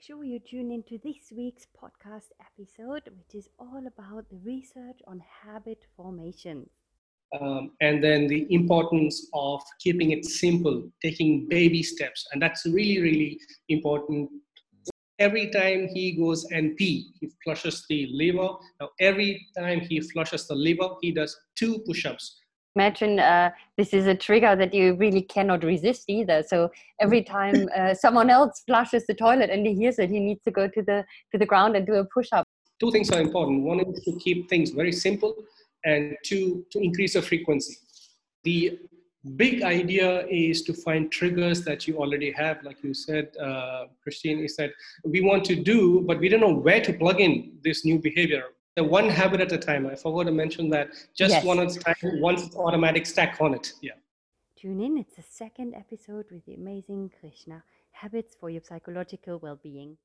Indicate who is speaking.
Speaker 1: make sure you tune into this week's podcast episode, which is all about the research on habit formation.
Speaker 2: Um, and then the importance of keeping it simple, taking baby steps. And that's really, really important. Every time he goes and pee, he flushes the liver. Now, every time he flushes the liver, he does two push ups
Speaker 1: imagine uh, this is a trigger that you really cannot resist either. So every time uh, someone else flushes the toilet and he hears it he needs to go to the to the ground and do a push-up.
Speaker 2: Two things are important. One is to keep things very simple and two to increase the frequency. The big idea is to find triggers that you already have. Like you said uh, christine is that we want to do but we don't know where to plug in this new behavior one habit at a time. I forgot to mention that. Just yes. one at a time, once it's automatic stack on it. Yeah.
Speaker 1: Tune in. It's the second episode with the amazing Krishna. Habits for your psychological well being.